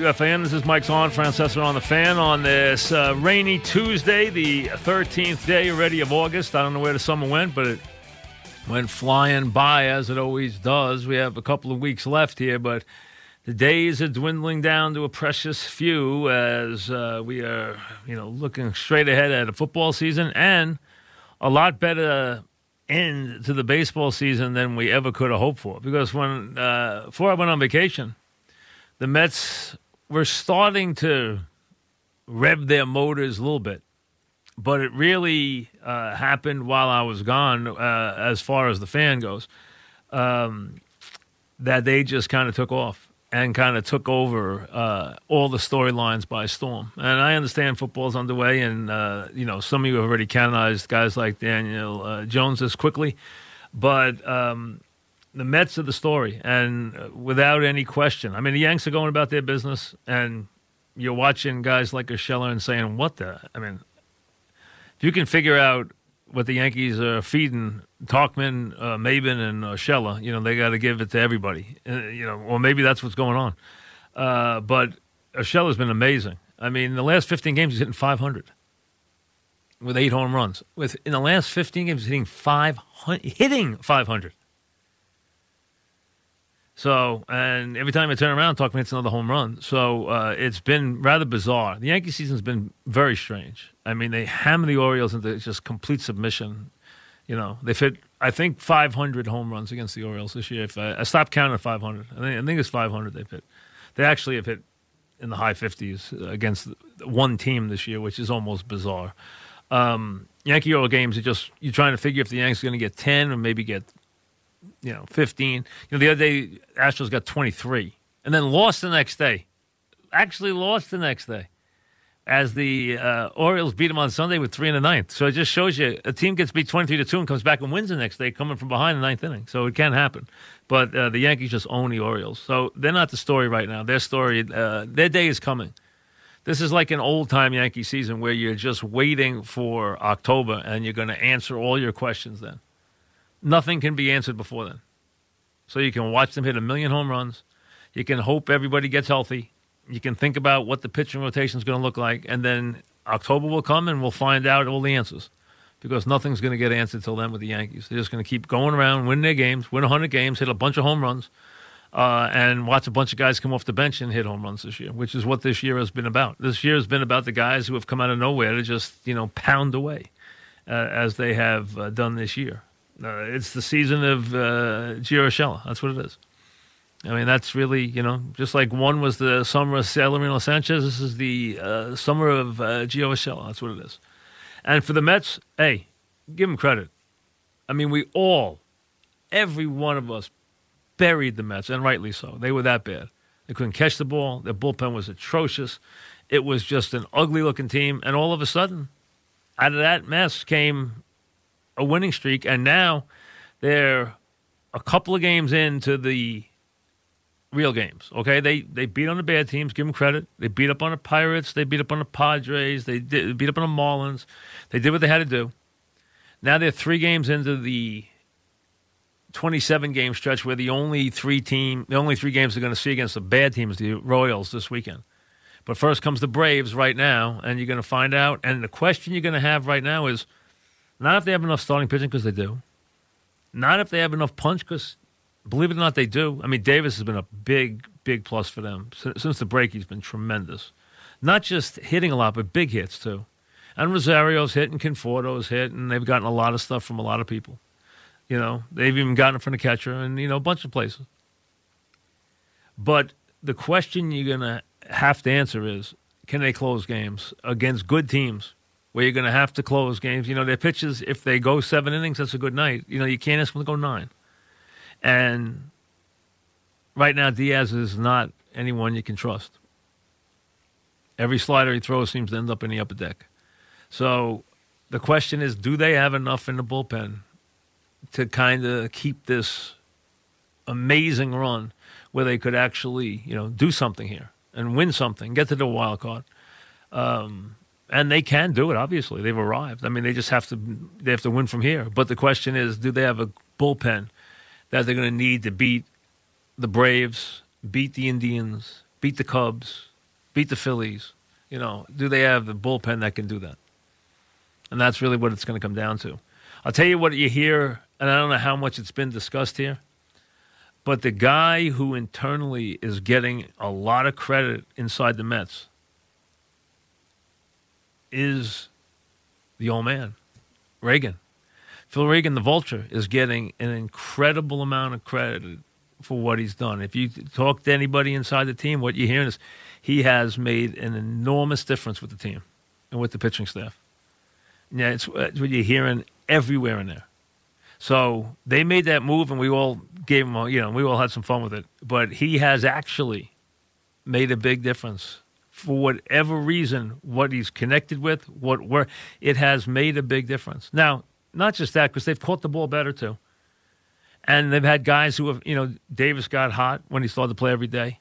WFAN. This is Mike's on, Francesa on the fan on this uh, rainy Tuesday, the 13th day already of August. I don't know where the summer went, but it went flying by as it always does. We have a couple of weeks left here, but the days are dwindling down to a precious few as uh, we are, you know, looking straight ahead at a football season and a lot better end to the baseball season than we ever could have hoped for. Because when uh, before I went on vacation, the Mets were starting to rev their motors a little bit, but it really uh, happened while I was gone, uh, as far as the fan goes, um, that they just kind of took off and kind of took over uh, all the storylines by storm. And I understand football's underway, and uh, you know some of you have already canonized guys like Daniel uh, Jones as quickly, but. Um, the Mets are the story, and uh, without any question. I mean, the Yanks are going about their business, and you're watching guys like Urshela and saying, "What the?" I mean, if you can figure out what the Yankees are feeding Tauchman, uh, Maybin, and Urshela, you know they got to give it to everybody. Uh, you know, or maybe that's what's going on. Uh, but Urshela's been amazing. I mean, in the last 15 games, he's hitting 500 with eight home runs. With in the last 15 games, hitting 500, hitting 500. So, and every time I turn around, Tauchman hits another home run. So uh, it's been rather bizarre. The Yankee season's been very strange. I mean, they hammer the Orioles into just complete submission. You know, they've hit, I think, 500 home runs against the Orioles this year. If I, I stopped counting at 500, I think, I think it's 500 they've hit. They actually have hit in the high 50s against one team this year, which is almost bizarre. Um, Yankee Oriole games are just you're trying to figure if the Yankees are going to get 10 or maybe get you know, 15. You know, the other day, Astros got 23 and then lost the next day. Actually, lost the next day as the uh, Orioles beat them on Sunday with three in the ninth. So it just shows you a team gets beat 23 to 2 and comes back and wins the next day, coming from behind the ninth inning. So it can happen. But uh, the Yankees just own the Orioles. So they're not the story right now. Their story, uh, their day is coming. This is like an old time Yankee season where you're just waiting for October and you're going to answer all your questions then nothing can be answered before then. So you can watch them hit a million home runs. You can hope everybody gets healthy. You can think about what the pitching rotation is going to look like, and then October will come and we'll find out all the answers. Because nothing's going to get answered till then with the Yankees. They're just going to keep going around, win their games, win 100 games, hit a bunch of home runs, uh, and watch a bunch of guys come off the bench and hit home runs this year, which is what this year has been about. This year has been about the guys who have come out of nowhere to just, you know, pound away uh, as they have uh, done this year. Uh, it's the season of uh, Gio Urshela. That's what it is. I mean, that's really, you know, just like one was the summer of Salarino Sanchez, this is the uh, summer of uh, Gio Urshela. That's what it is. And for the Mets, hey, give them credit. I mean, we all, every one of us, buried the Mets, and rightly so. They were that bad. They couldn't catch the ball. Their bullpen was atrocious. It was just an ugly looking team. And all of a sudden, out of that mess came a winning streak, and now they're a couple of games into the real games. Okay, they they beat on the bad teams. Give them credit. They beat up on the Pirates. They beat up on the Padres. They did, beat up on the Marlins. They did what they had to do. Now they're three games into the 27 game stretch where the only three team, the only three games they're going to see against the bad teams, the Royals this weekend. But first comes the Braves right now, and you're going to find out. And the question you're going to have right now is not if they have enough starting pitching, because they do. Not if they have enough punch, because Believe it or not, they do. I mean, Davis has been a big, big plus for them since, the break. He's been tremendous. Not just hitting a lot, but big hits too. And Rosario's hit, and Conforto's hit, and they've gotten a lot of stuff from a lot of people. You know, they've even gotten it from the catcher, and you know, a bunch of places. But the question you're gonna have to answer is, can they close games against good teams? Where you're going to have to close games. You know, their pitches, if they go seven innings, that's a good night. You know, you can't ask them to go nine. And right now, Diaz is not anyone you can trust. Every slider he throws seems to end up in the upper deck. So the question is do they have enough in the bullpen to kind of keep this amazing run where they could actually, you know, do something here and win something, get to the wild card? Um, and they can do it. Obviously, they've arrived. I mean, they just have to they have to win from here. But the question is, do they have a bullpen that they're going to need to beat the Braves, beat the Indians, beat the Cubs, beat the Phillies? You know, do they have the bullpen that can do that? And that's really what it's going to come down to. I'll tell you what you hear, and I don't know how much it's been discussed here, but the guy who internally is getting a lot of credit inside the Mets is the old man, Regan. Phil Regan, the vulture, is getting an incredible amount of credit for what he's done. If you talk to anybody inside the team, what you're hearing is he has made an enormous difference with the team and with the pitching staff. Yeah, it's, uh, it's what you're hearing everywhere in there. So they made that move, and we all gave him, you know, we all had some fun with it. But he has actually made a big difference for whatever reason, what he's connected with, what where it has made a big difference. Now, not just that, because they've caught the ball better too, and they've had guys who have, you know, Davis got hot when he started to play every day,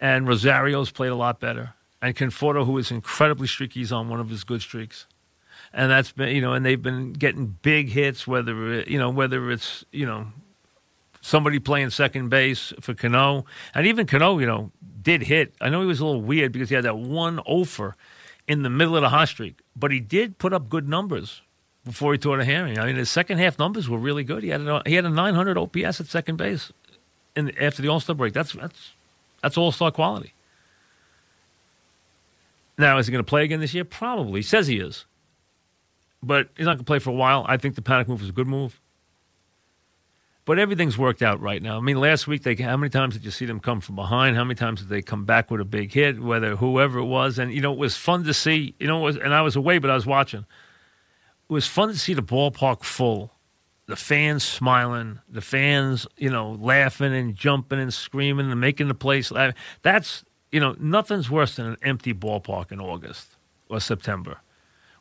and Rosario's played a lot better, and Conforto, who is incredibly streaky, he's on one of his good streaks, and that's been, you know, and they've been getting big hits, whether you know, whether it's you know somebody playing second base for Cano. And even Cano, you know, did hit. I know he was a little weird because he had that one offer in the middle of the hot streak, but he did put up good numbers before he tore the hammy. I mean, his second half numbers were really good. He had a, he had a 900 OPS at second base in, after the All Star break. That's that's that's All Star quality. Now, is he going to play again this year? Probably. He says he is, but he's not going to play for a while. I think the Panik move was a good move. But everything's worked out right now. I mean, last week, they how many times did you see them come from behind? How many times did they come back with a big hit? Whether whoever it was, and you know, it was fun to see. You know, was, and I was away, but I was watching. It was fun to see the ballpark full, the fans smiling, the fans, you know, laughing and jumping and screaming and making the place laugh. That's you know, nothing's worse than an empty ballpark in August or September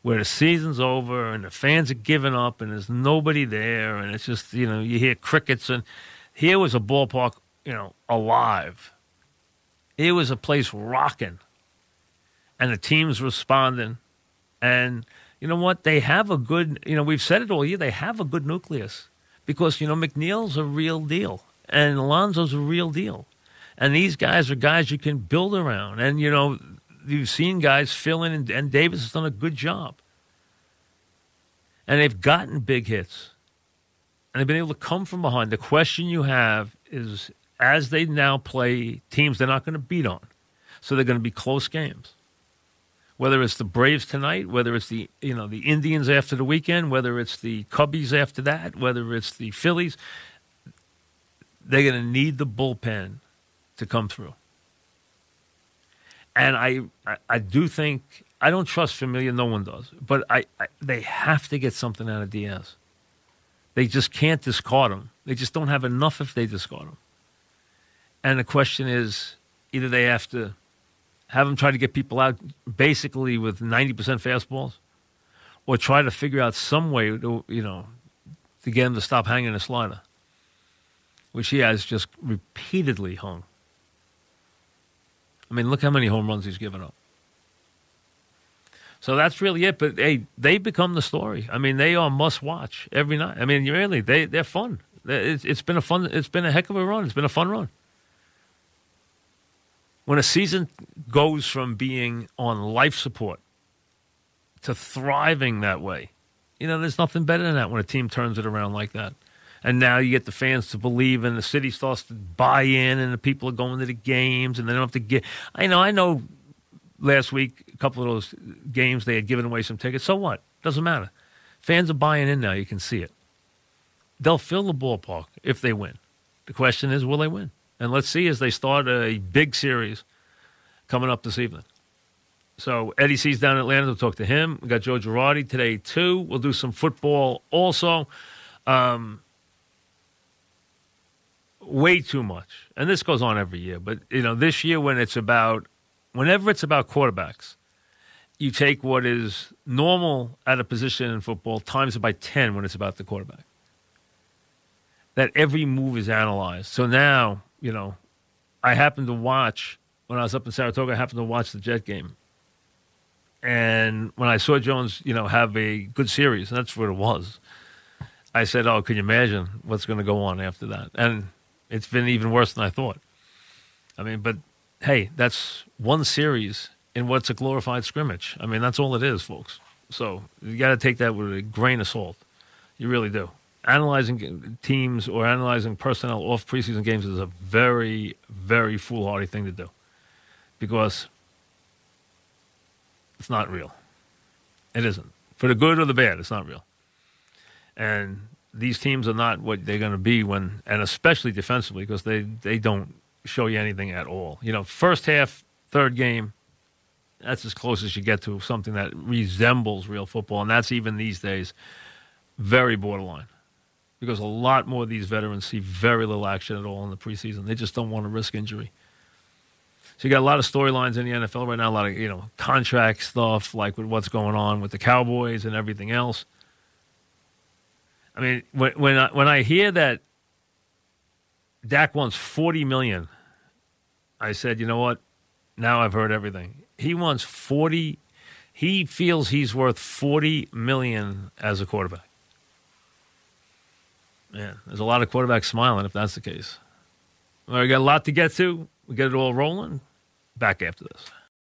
where the season's over and the fans are giving up and there's nobody there and it's just you know you hear crickets and here was a ballpark you know alive. It was a place rocking and the team's responding and you know what? They have a good you know we've said it all year they have a good nucleus because you know mcneil's a real deal and alonso's a real deal and these guys are guys you can build around and you know you've seen guys fill in, and, and Davis has done a good job. And they've gotten big hits, and they've been able to come from behind. The question you have is, as they now play teams they're not going to beat on, so they're going to be close games. Whether it's the Braves tonight, whether it's the you know the Indians after the weekend, whether it's the Cubbies after that, whether it's the Phillies, they're going to need the bullpen to come through. And I, I, I do think I don't trust Familia. No one does, but I, I, they have to get something out of Diaz. They just can't discard him. They just don't have enough if they discard him. And the question is, either they have to have him try to get people out basically with ninety percent fastballs, or try to figure out some way to you know to get him to stop hanging a slider, which he has just repeatedly hung. I mean, look how many home runs he's given up. So that's really it. But hey, they become the story. I mean, they are must watch every night. I mean, really, they they're fun. It's, it's been a fun. It's been a heck of a run. It's been a fun run. When a season goes from being on life support to thriving that way, you know, there's nothing better than that when a team turns it around like that. And now you get the fans to believe, and the city starts to buy in, and the people are going to the games, and they don't have to get. I know, I know. Last week, a couple of those games they had given away some tickets. So what? Doesn't matter. Fans are buying in now. You can see it. They'll fill the ballpark if they win. The question is, will they win? And let's see as they start a big series coming up this evening. So Eddie C's down in Atlanta. We'll talk to him. We got Joe Girardi today too. We'll do some football also. Um, way too much, and this goes on every year. But you know, this year when it's about, whenever it's about quarterbacks, you take what is normal at a position in football times it by ten when it's about the quarterback. That every move is analyzed. So now, you know, I happened to watch when I was up in Saratoga. I happened to watch the Jet game and when I saw Jones, you know, have a good series, and that's what it was, I said, "Oh, can you imagine what's going to go on after that?" And it's been even worse than I thought. I mean, but hey, that's one series in what's a glorified scrimmage. I mean, that's all it is, folks. So you got to take that with a grain of salt. You really do. Analyzing teams or analyzing personnel off preseason games is a very, very foolhardy thing to do because it's not real. It isn't. For the good or the bad, it's not real. And these teams are not what they're going to be when, and especially defensively, because they, they don't show you anything at all. You know, first half, third game, that's as close as you get to something that resembles real football. And that's even these days very borderline because a lot more of these veterans see very little action at all in the preseason. They just don't want to risk injury. So you got a lot of storylines in the NFL right now, a lot of you know contract stuff, like with what's going on with the Cowboys and everything else. I mean, when when I, when I hear that Dak wants forty million, I said, you know what? Now I've heard everything. He wants forty. He feels he's worth forty million as a quarterback. Yeah, there's a lot of quarterbacks smiling if that's the case. Right, we got a lot to get to. We get it all rolling. Back after this.